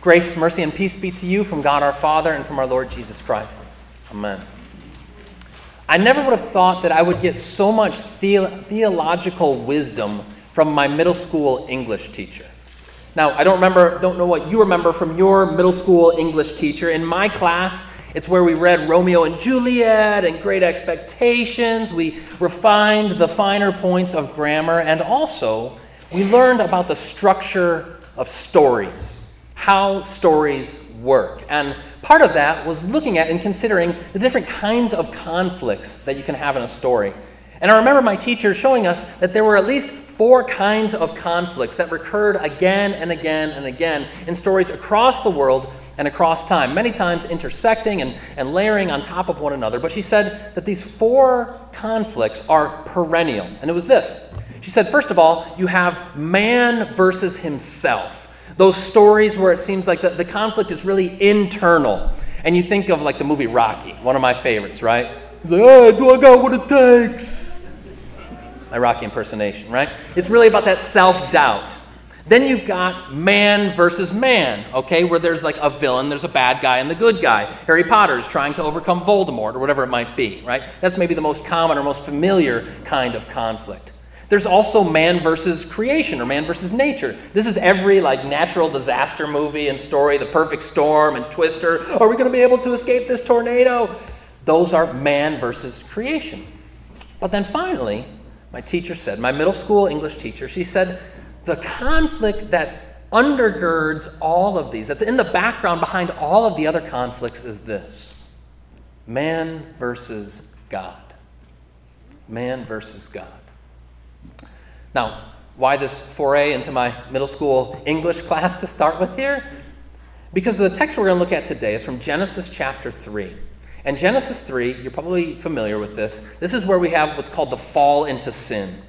Grace, mercy, and peace be to you from God our Father and from our Lord Jesus Christ. Amen. I never would have thought that I would get so much the- theological wisdom from my middle school English teacher. Now, I don't remember, don't know what you remember from your middle school English teacher. In my class, it's where we read Romeo and Juliet and Great Expectations. We refined the finer points of grammar, and also we learned about the structure of stories, how stories work. And part of that was looking at and considering the different kinds of conflicts that you can have in a story. And I remember my teacher showing us that there were at least four kinds of conflicts that recurred again and again and again in stories across the world and across time, many times intersecting and, and layering on top of one another. But she said that these four conflicts are perennial. And it was this she said, first of all, you have man versus himself. Those stories where it seems like the, the conflict is really internal. And you think of like the movie Rocky, one of my favorites, right? He's like, hey, do I got what it takes? My Rocky impersonation, right? It's really about that self doubt. Then you've got man versus man, okay, where there's like a villain, there's a bad guy and the good guy. Harry Potter is trying to overcome Voldemort or whatever it might be, right? That's maybe the most common or most familiar kind of conflict. There's also man versus creation or man versus nature. This is every like natural disaster movie and story, the perfect storm and twister. Are we going to be able to escape this tornado? Those are man versus creation. But then finally, my teacher said, my middle school English teacher, she said, the conflict that undergirds all of these, that's in the background behind all of the other conflicts, is this man versus God. Man versus God. Now, why this foray into my middle school English class to start with here? Because the text we're going to look at today is from Genesis chapter 3. And Genesis 3, you're probably familiar with this. This is where we have what's called the fall into sin.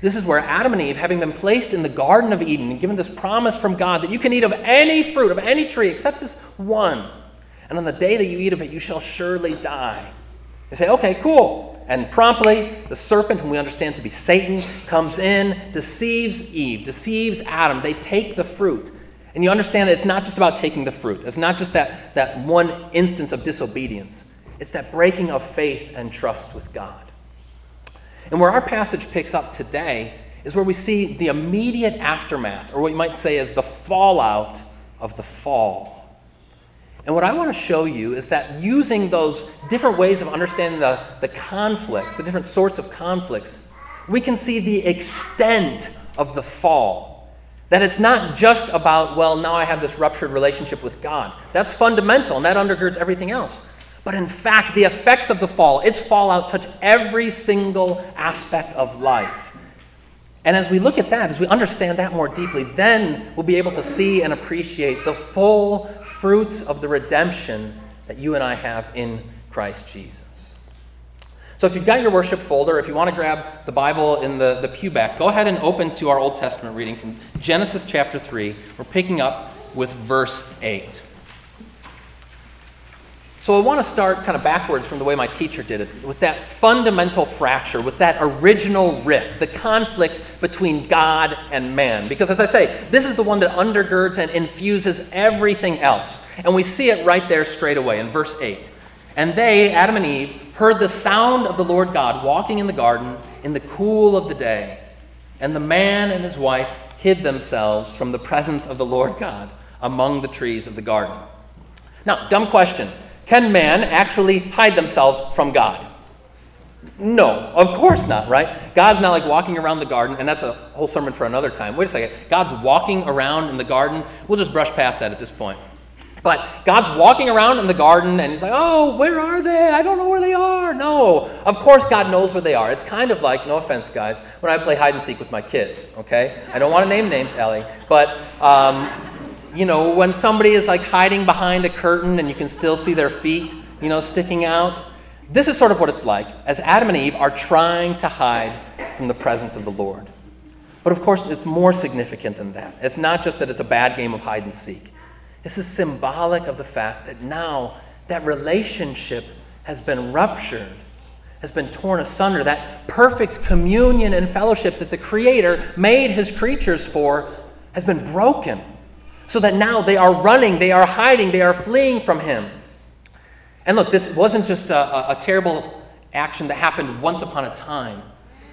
This is where Adam and Eve, having been placed in the Garden of Eden and given this promise from God that you can eat of any fruit, of any tree, except this one, and on the day that you eat of it, you shall surely die. They say, okay, cool. And promptly, the serpent, whom we understand to be Satan, comes in, deceives Eve, deceives Adam. They take the fruit. And you understand that it's not just about taking the fruit, it's not just that, that one instance of disobedience, it's that breaking of faith and trust with God. And where our passage picks up today is where we see the immediate aftermath, or what you might say is the fallout of the fall. And what I want to show you is that using those different ways of understanding the, the conflicts, the different sorts of conflicts, we can see the extent of the fall. That it's not just about, well, now I have this ruptured relationship with God. That's fundamental, and that undergirds everything else. But in fact, the effects of the fall, its fallout, touch every single aspect of life. And as we look at that, as we understand that more deeply, then we'll be able to see and appreciate the full fruits of the redemption that you and I have in Christ Jesus. So if you've got your worship folder, if you want to grab the Bible in the, the pew back, go ahead and open to our Old Testament reading from Genesis chapter 3. We're picking up with verse 8. So I want to start kind of backwards from the way my teacher did it, with that fundamental fracture, with that original rift, the conflict between God and man. Because as I say, this is the one that undergirds and infuses everything else. And we see it right there straight away in verse 8. And they, Adam and Eve, heard the sound of the Lord God walking in the garden in the cool of the day. And the man and his wife hid themselves from the presence of the Lord God among the trees of the garden. Now, dumb question. Can man actually hide themselves from God? No, of course not, right? God's not like walking around the garden, and that's a whole sermon for another time. Wait a second. God's walking around in the garden. We'll just brush past that at this point. But God's walking around in the garden and he's like, oh, where are they? I don't know where they are. No. Of course, God knows where they are. It's kind of like, no offense, guys, when I play hide and seek with my kids, okay? I don't want to name names, Ellie, but um, you know, when somebody is like hiding behind a curtain and you can still see their feet, you know, sticking out. This is sort of what it's like as Adam and Eve are trying to hide from the presence of the Lord. But of course, it's more significant than that. It's not just that it's a bad game of hide and seek. This is symbolic of the fact that now that relationship has been ruptured, has been torn asunder. That perfect communion and fellowship that the Creator made His creatures for has been broken. So that now they are running, they are hiding, they are fleeing from him. And look, this wasn't just a, a, terrible action that happened once upon a time,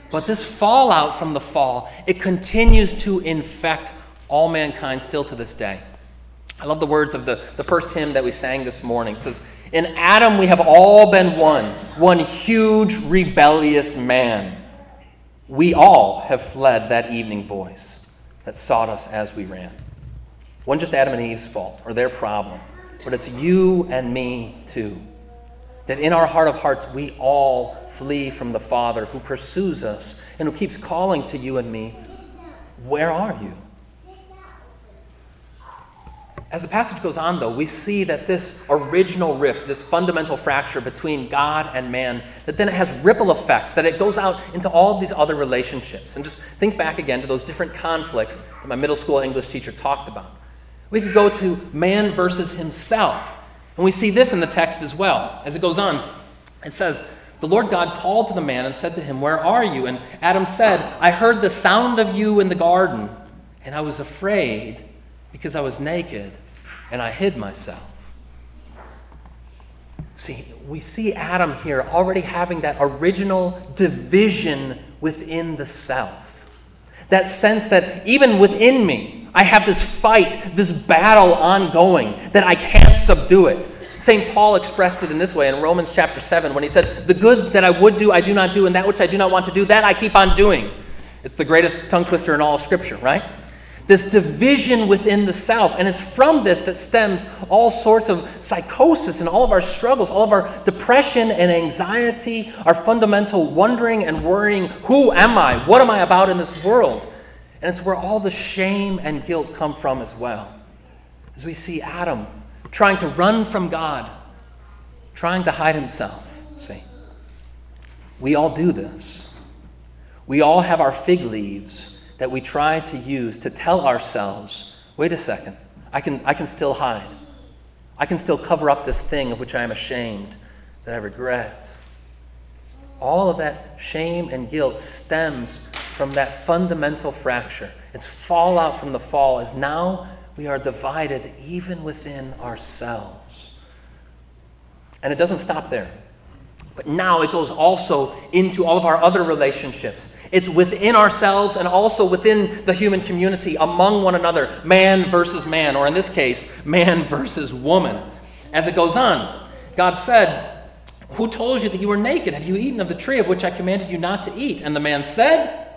but this fallout from the fall, it continues to infect all mankind still to this day. I love the words of the, the first hymn that we sang this morning. It says, In Adam we have all been one, one huge rebellious man. We all have fled that evening voice that sought us as we ran. Wasn't just Adam and Eve's fault or their problem, but it's you and me too. That in our heart of hearts, we all flee from the Father who pursues us and who keeps calling to you and me, Where are you? As the passage goes on, though, we see that this original rift, this fundamental fracture between God and man, that then it has ripple effects, that it goes out into all of these other relationships. And just think back again to those different conflicts that my middle school English teacher talked about. We could go to man versus himself. And we see this in the text as well. As it goes on, it says, The Lord God called to the man and said to him, Where are you? And Adam said, I heard the sound of you in the garden, and I was afraid because I was naked and I hid myself. See, we see Adam here already having that original division within the self. That sense that even within me, I have this fight, this battle ongoing, that I can't subdue it. St. Paul expressed it in this way in Romans chapter 7 when he said, The good that I would do, I do not do, and that which I do not want to do, that I keep on doing. It's the greatest tongue twister in all of Scripture, right? This division within the self. And it's from this that stems all sorts of psychosis and all of our struggles, all of our depression and anxiety, our fundamental wondering and worrying who am I? What am I about in this world? And it's where all the shame and guilt come from as well. As we see Adam trying to run from God, trying to hide himself. See, we all do this. We all have our fig leaves that we try to use to tell ourselves wait a second, I can, I can still hide. I can still cover up this thing of which I am ashamed, that I regret. All of that shame and guilt stems from that fundamental fracture. It's fallout from the fall, as now we are divided even within ourselves. And it doesn't stop there. But now it goes also into all of our other relationships. It's within ourselves and also within the human community, among one another, man versus man, or in this case, man versus woman. As it goes on, God said, Who told you that you were naked? Have you eaten of the tree of which I commanded you not to eat? And the man said,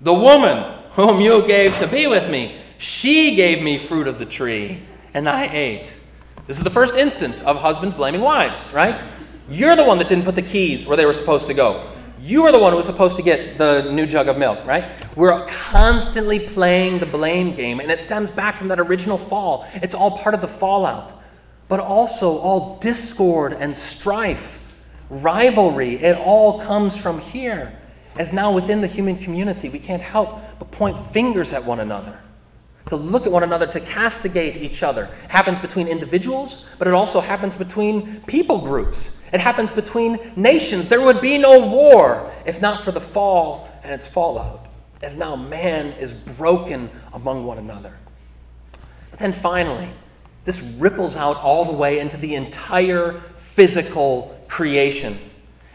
The woman whom you gave to be with me, she gave me fruit of the tree, and I ate. This is the first instance of husbands blaming wives, right? You're the one that didn't put the keys where they were supposed to go. You are the one who was supposed to get the new jug of milk, right? We're constantly playing the blame game, and it stems back from that original fall. It's all part of the fallout, but also all discord and strife, rivalry. It all comes from here. As now within the human community, we can't help but point fingers at one another to look at one another, to castigate each other. It happens between individuals, but it also happens between people groups. It happens between nations. There would be no war if not for the fall and its fallout, as now man is broken among one another. But then finally, this ripples out all the way into the entire physical creation.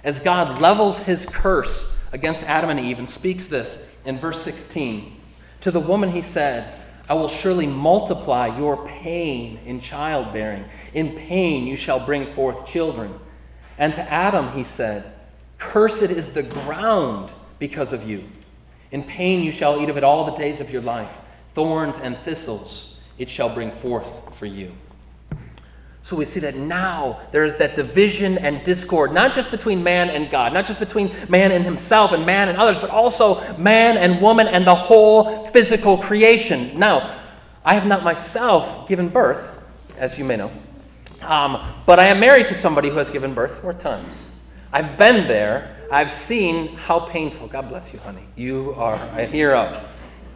As God levels his curse against Adam and Eve and speaks this in verse 16 To the woman he said, I will surely multiply your pain in childbearing. In pain you shall bring forth children. And to Adam he said, Cursed is the ground because of you. In pain you shall eat of it all the days of your life. Thorns and thistles it shall bring forth for you. So we see that now there is that division and discord, not just between man and God, not just between man and himself and man and others, but also man and woman and the whole physical creation. Now, I have not myself given birth, as you may know, um, but I am married to somebody who has given birth four times. I've been there. I've seen how painful. God bless you, honey. You are a hero.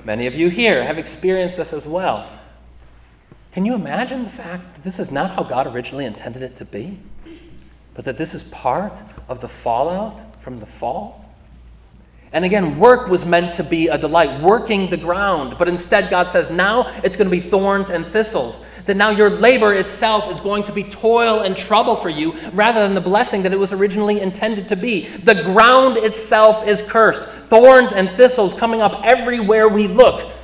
Many of you here have experienced this as well. Can you imagine the fact that this is not how God originally intended it to be? But that this is part of the fallout from the fall? And again, work was meant to be a delight, working the ground. But instead, God says, now it's going to be thorns and thistles. That now your labor itself is going to be toil and trouble for you rather than the blessing that it was originally intended to be. The ground itself is cursed, thorns and thistles coming up everywhere we look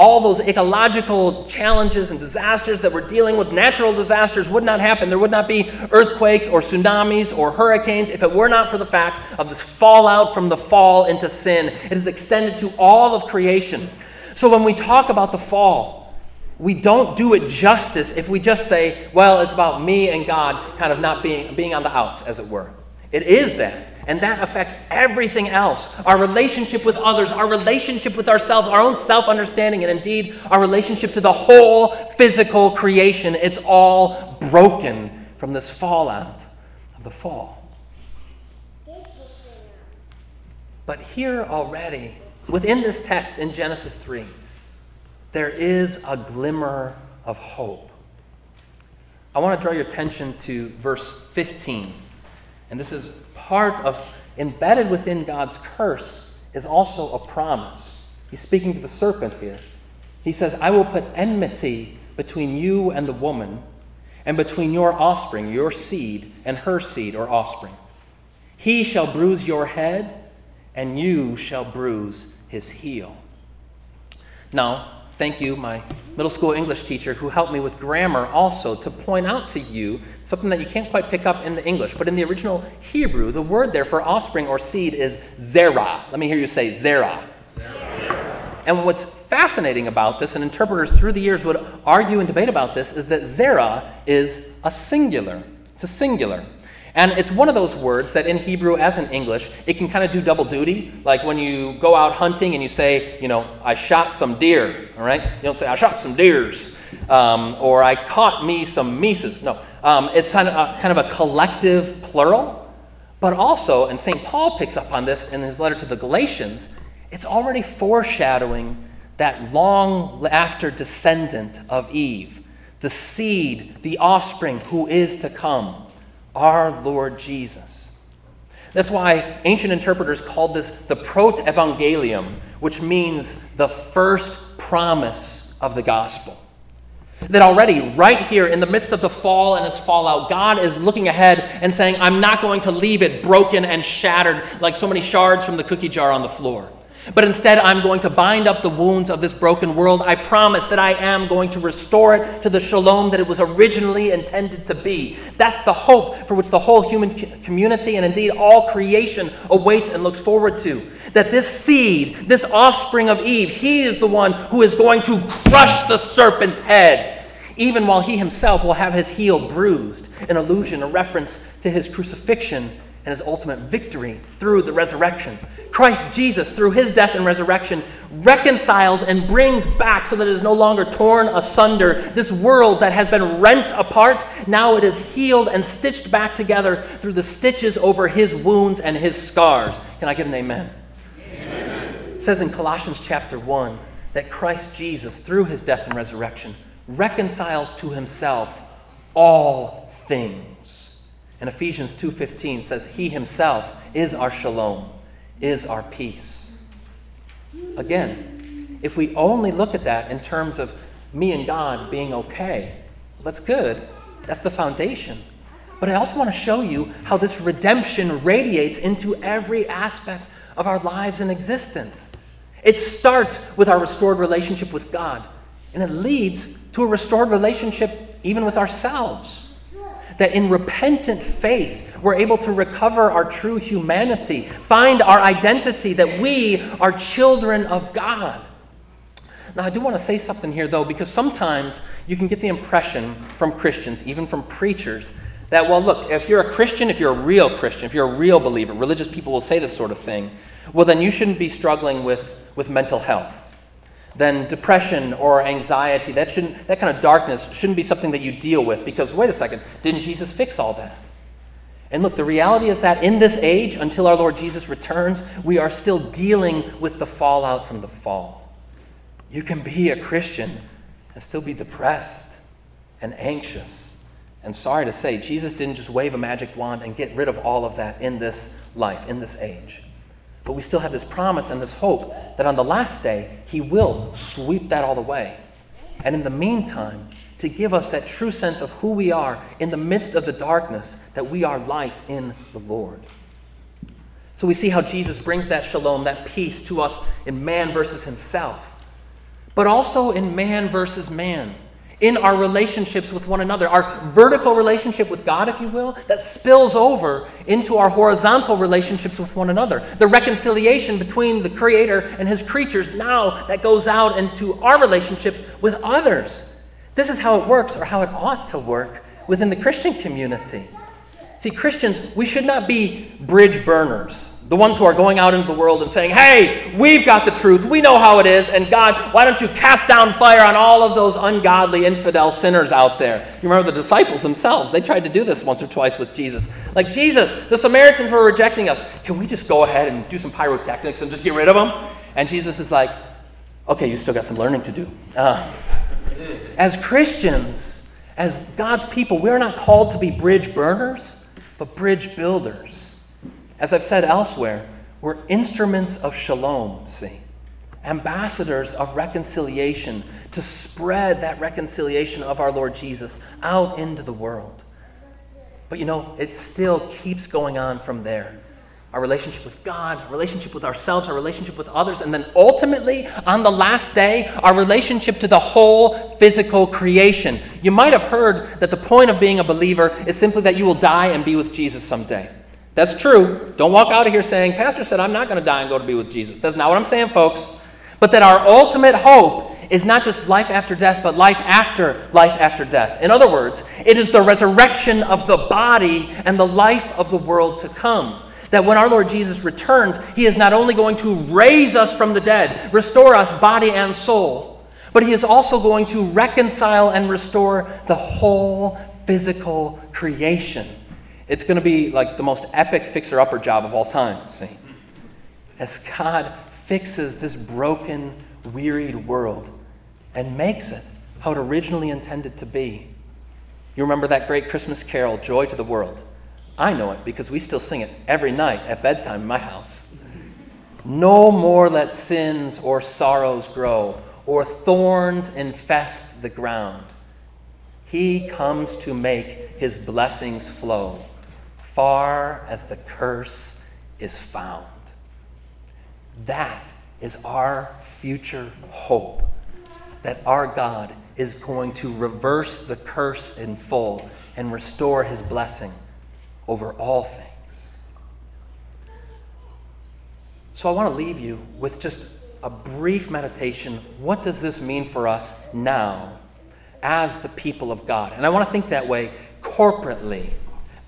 all those ecological challenges and disasters that we're dealing with, natural disasters, would not happen. There would not be earthquakes or tsunamis or hurricanes if it were not for the fact of this fallout from the fall into sin. It is extended to all of creation. So when we talk about the fall, we don't do it justice if we just say, well, it's about me and God kind of not being, being on the outs, as it were. It is that. And that affects everything else our relationship with others, our relationship with ourselves, our own self understanding, and indeed our relationship to the whole physical creation. It's all broken from this fallout of the fall. But here already, within this text in Genesis 3, there is a glimmer of hope. I want to draw your attention to verse 15. And this is part of, embedded within God's curse, is also a promise. He's speaking to the serpent here. He says, I will put enmity between you and the woman, and between your offspring, your seed, and her seed or offspring. He shall bruise your head, and you shall bruise his heel. Now, thank you, my middle school English teacher, who helped me with grammar also to point out to you something that you can't quite pick up in the English. But in the original Hebrew, the word there for offspring or seed is zerah. Let me hear you say zerah. And what's fascinating about this, and interpreters through the years would argue and debate about this, is that zerah is a singular. It's a singular. And it's one of those words that in Hebrew, as in English, it can kind of do double duty. Like when you go out hunting and you say, you know, I shot some deer, all right? You don't say, I shot some deers, um, or I caught me some mises. No, um, it's kind of, a, kind of a collective plural. But also, and St. Paul picks up on this in his letter to the Galatians, it's already foreshadowing that long after descendant of Eve, the seed, the offspring who is to come our Lord Jesus. That's why ancient interpreters called this the proto-evangelium, which means the first promise of the gospel. That already, right here in the midst of the fall and its fallout, God is looking ahead and saying, I'm not going to leave it broken and shattered like so many shards from the cookie jar on the floor. But instead, I'm going to bind up the wounds of this broken world. I promise that I am going to restore it to the shalom that it was originally intended to be. That's the hope for which the whole human community and indeed all creation awaits and looks forward to. That this seed, this offspring of Eve, he is the one who is going to crush the serpent's head, even while he himself will have his heel bruised, an allusion, a reference to his crucifixion and his ultimate victory through the resurrection. Christ Jesus, through his death and resurrection, reconciles and brings back so that it is no longer torn asunder. This world that has been rent apart, now it is healed and stitched back together through the stitches over his wounds and his scars. Can I get an amen? amen? It says in Colossians chapter 1 that Christ Jesus, through his death and resurrection, reconciles to himself all things. And Ephesians 2:15 says he himself is our shalom is our peace. Again, if we only look at that in terms of me and God being okay, well, that's good. That's the foundation. But I also want to show you how this redemption radiates into every aspect of our lives and existence. It starts with our restored relationship with God, and it leads to a restored relationship even with ourselves that in repentant faith, we're able to recover our true humanity, find our identity, that we are children of God. Now, I do want to say something here, though, because sometimes you can get the impression from Christians, even from preachers, that, well, look, if you're a Christian, if you're a real Christian, if you're a real believer, religious people will say this sort of thing, well, then you shouldn't be struggling with, with mental health then depression or anxiety, that, shouldn't, that kind of darkness shouldn't be something that you deal with because, wait a second, didn't Jesus fix all that? And look, the reality is that in this age, until our Lord Jesus returns, we are still dealing with the fallout from the fall. You can be a Christian and still be depressed and anxious. And sorry to say, Jesus didn't just wave a magic wand and get rid of all of that in this life, in this age. But we still have this promise and this hope that on the last day, He will sweep that all away. And in the meantime, to give us that true sense of who we are in the midst of the darkness, that we are light in the Lord. So we see how Jesus brings that shalom, that peace to us in man versus himself, but also in man versus man in our relationships with one another, our vertical relationship with God, if you will, that spills over into our horizontal relationships with one another. The reconciliation between the Creator and His creatures now that goes out into our relationships with others. This is how it works, or how it ought to work within the Christian community. See, Christians, we should not be bridge burners. The ones who are going out into the world and saying, hey, we've got the truth. We know how it is. And God, why don't you cast down fire on all of those ungodly, infidel sinners out there? You remember the disciples themselves. They tried to do this once or twice with Jesus. Like, Jesus, the Samaritans were rejecting us. Can we just go ahead and do some pyrotechnics and just get rid of them? And Jesus is like, okay, you still got some learning to do. Uh, as Christians, as God's people, we're not called to be bridge burners, but bridge builders. As I've said elsewhere, we're instruments of shalom, see, ambassadors of reconciliation to spread that reconciliation of our Lord Jesus out into the world. But you know, it still keeps going on from there. Our relationship with God, our relationship with ourselves, our relationship with others, and then ultimately, on the last day, our relationship to the whole physical creation. You might have heard that the point of being a believer is simply that you will die and be with Jesus someday. That's true. Don't walk out of here saying, Pastor said I'm not going to die and go to be with Jesus. That's not what I'm saying, folks. But that our ultimate hope is not just life after death, but life after life after death. In other words, it is the resurrection of the body and the life of the world to come. That when our Lord Jesus returns, he is not only going to raise us from the dead, restore us body and soul, but he is also going to reconcile and restore the whole physical creation. It's going to be like the most epic fixer upper job of all time, see? As God fixes this broken, wearied world and makes it how it originally intended to be. You remember that great Christmas carol, Joy to the World? I know it because we still sing it every night at bedtime in my house. No more let sins or sorrows grow, or thorns infest the ground. He comes to make his blessings flow far as the curse is found. That is our future hope that our God is going to reverse the curse in full and restore his blessing over all things. So I want to leave you with just a brief meditation. What does this mean for us now as the people of God? And I want to think that way corporately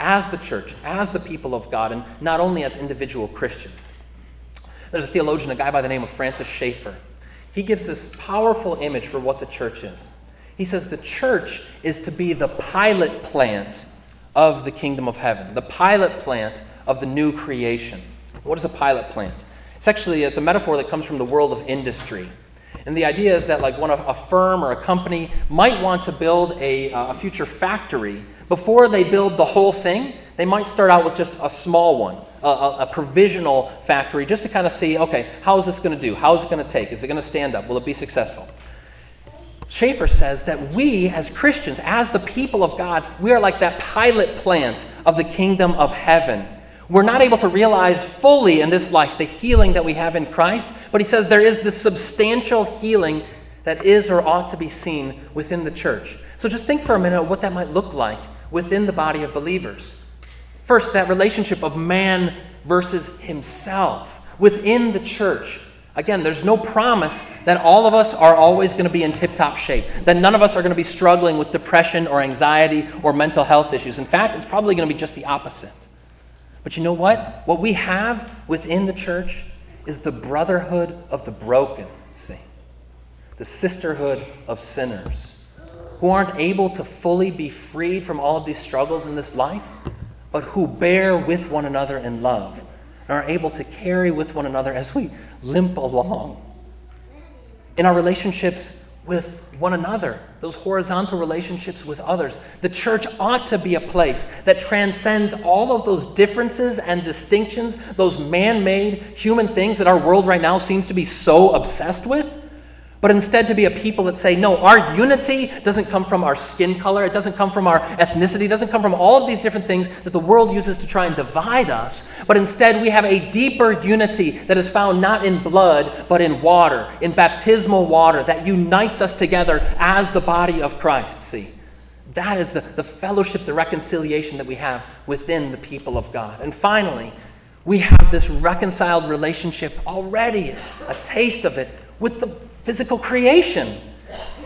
as the church, as the people of God, and not only as individual Christians. There's a theologian, a guy by the name of Francis Schaeffer. He gives this powerful image for what the church is. He says the church is to be the pilot plant of the kingdom of heaven, the pilot plant of the new creation. What is a pilot plant? It's actually it's a metaphor that comes from the world of industry. And the idea is that like a, a firm or a company might want to build a, a future factory, before they build the whole thing, they might start out with just a small one, a, a, a provisional factory, just to kind of see, okay, how is this going to do? How is it going to take? Is it going to stand up? Will it be successful? Schaeffer says that we, as Christians, as the people of God, we are like that pilot plant of the kingdom of heaven. We're not able to realize fully in this life the healing that we have in Christ, but he says there is this substantial healing that is or ought to be seen within the church. So just think for a minute what that might look like within the body of believers. First, that relationship of man versus himself within the church. Again, there's no promise that all of us are always going to be in tip top shape, that none of us are going to be struggling with depression or anxiety or mental health issues. In fact, it's probably going to be just the opposite. But you know what? What we have within the church is the brotherhood of the broken, see, the sisterhood of sinners who aren't able to fully be freed from all of these struggles in this life, but who bear with one another in love and are able to carry with one another as we limp along. In our relationships with one another, those horizontal relationships with others. The church ought to be a place that transcends all of those differences and distinctions, those man made human things that our world right now seems to be so obsessed with but instead to be a people that say, no, our unity doesn't come from our skin color, it doesn't come from our ethnicity, it doesn't come from all of these different things that the world uses to try and divide us, but instead we have a deeper unity that is found not in blood, but in water, in baptismal water that unites us together as the body of Christ. See? That is the, the fellowship, the reconciliation that we have within the people of God. And finally, we have this reconciled relationship already, a taste of it, with the physical creation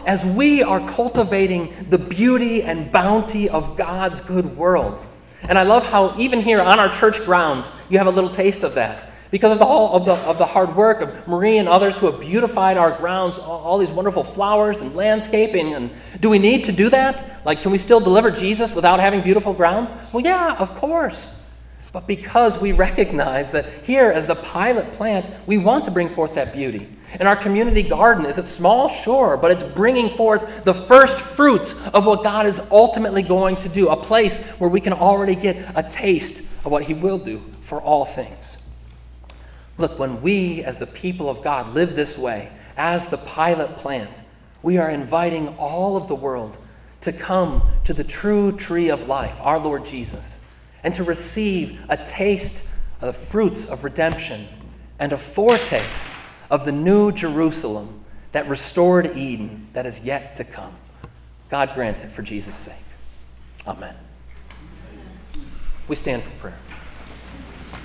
as we are cultivating the beauty and bounty of God's good world. And I love how even here on our church grounds, you have a little taste of that. Because of the, whole, of, the, of the hard work of Marie and others who have beautified our grounds, all, all these wonderful flowers and landscaping. And do we need to do that? Like, can we still deliver Jesus without having beautiful grounds? Well, yeah, of course. But because we recognize that here, as the pilot plant, we want to bring forth that beauty. And our community garden, is a small? Sure, but it's bringing forth the first fruits of what God is ultimately going to do, a place where we can already get a taste of what He will do for all things. Look, when we, as the people of God, live this way, as the pilot plant, we are inviting all of the world to come to the true tree of life, our Lord Jesus, and to receive a taste of the fruits of redemption and a foretaste of the new Jerusalem, that restored Eden that is yet to come. God grant it for Jesus' sake. Amen. We stand for prayer.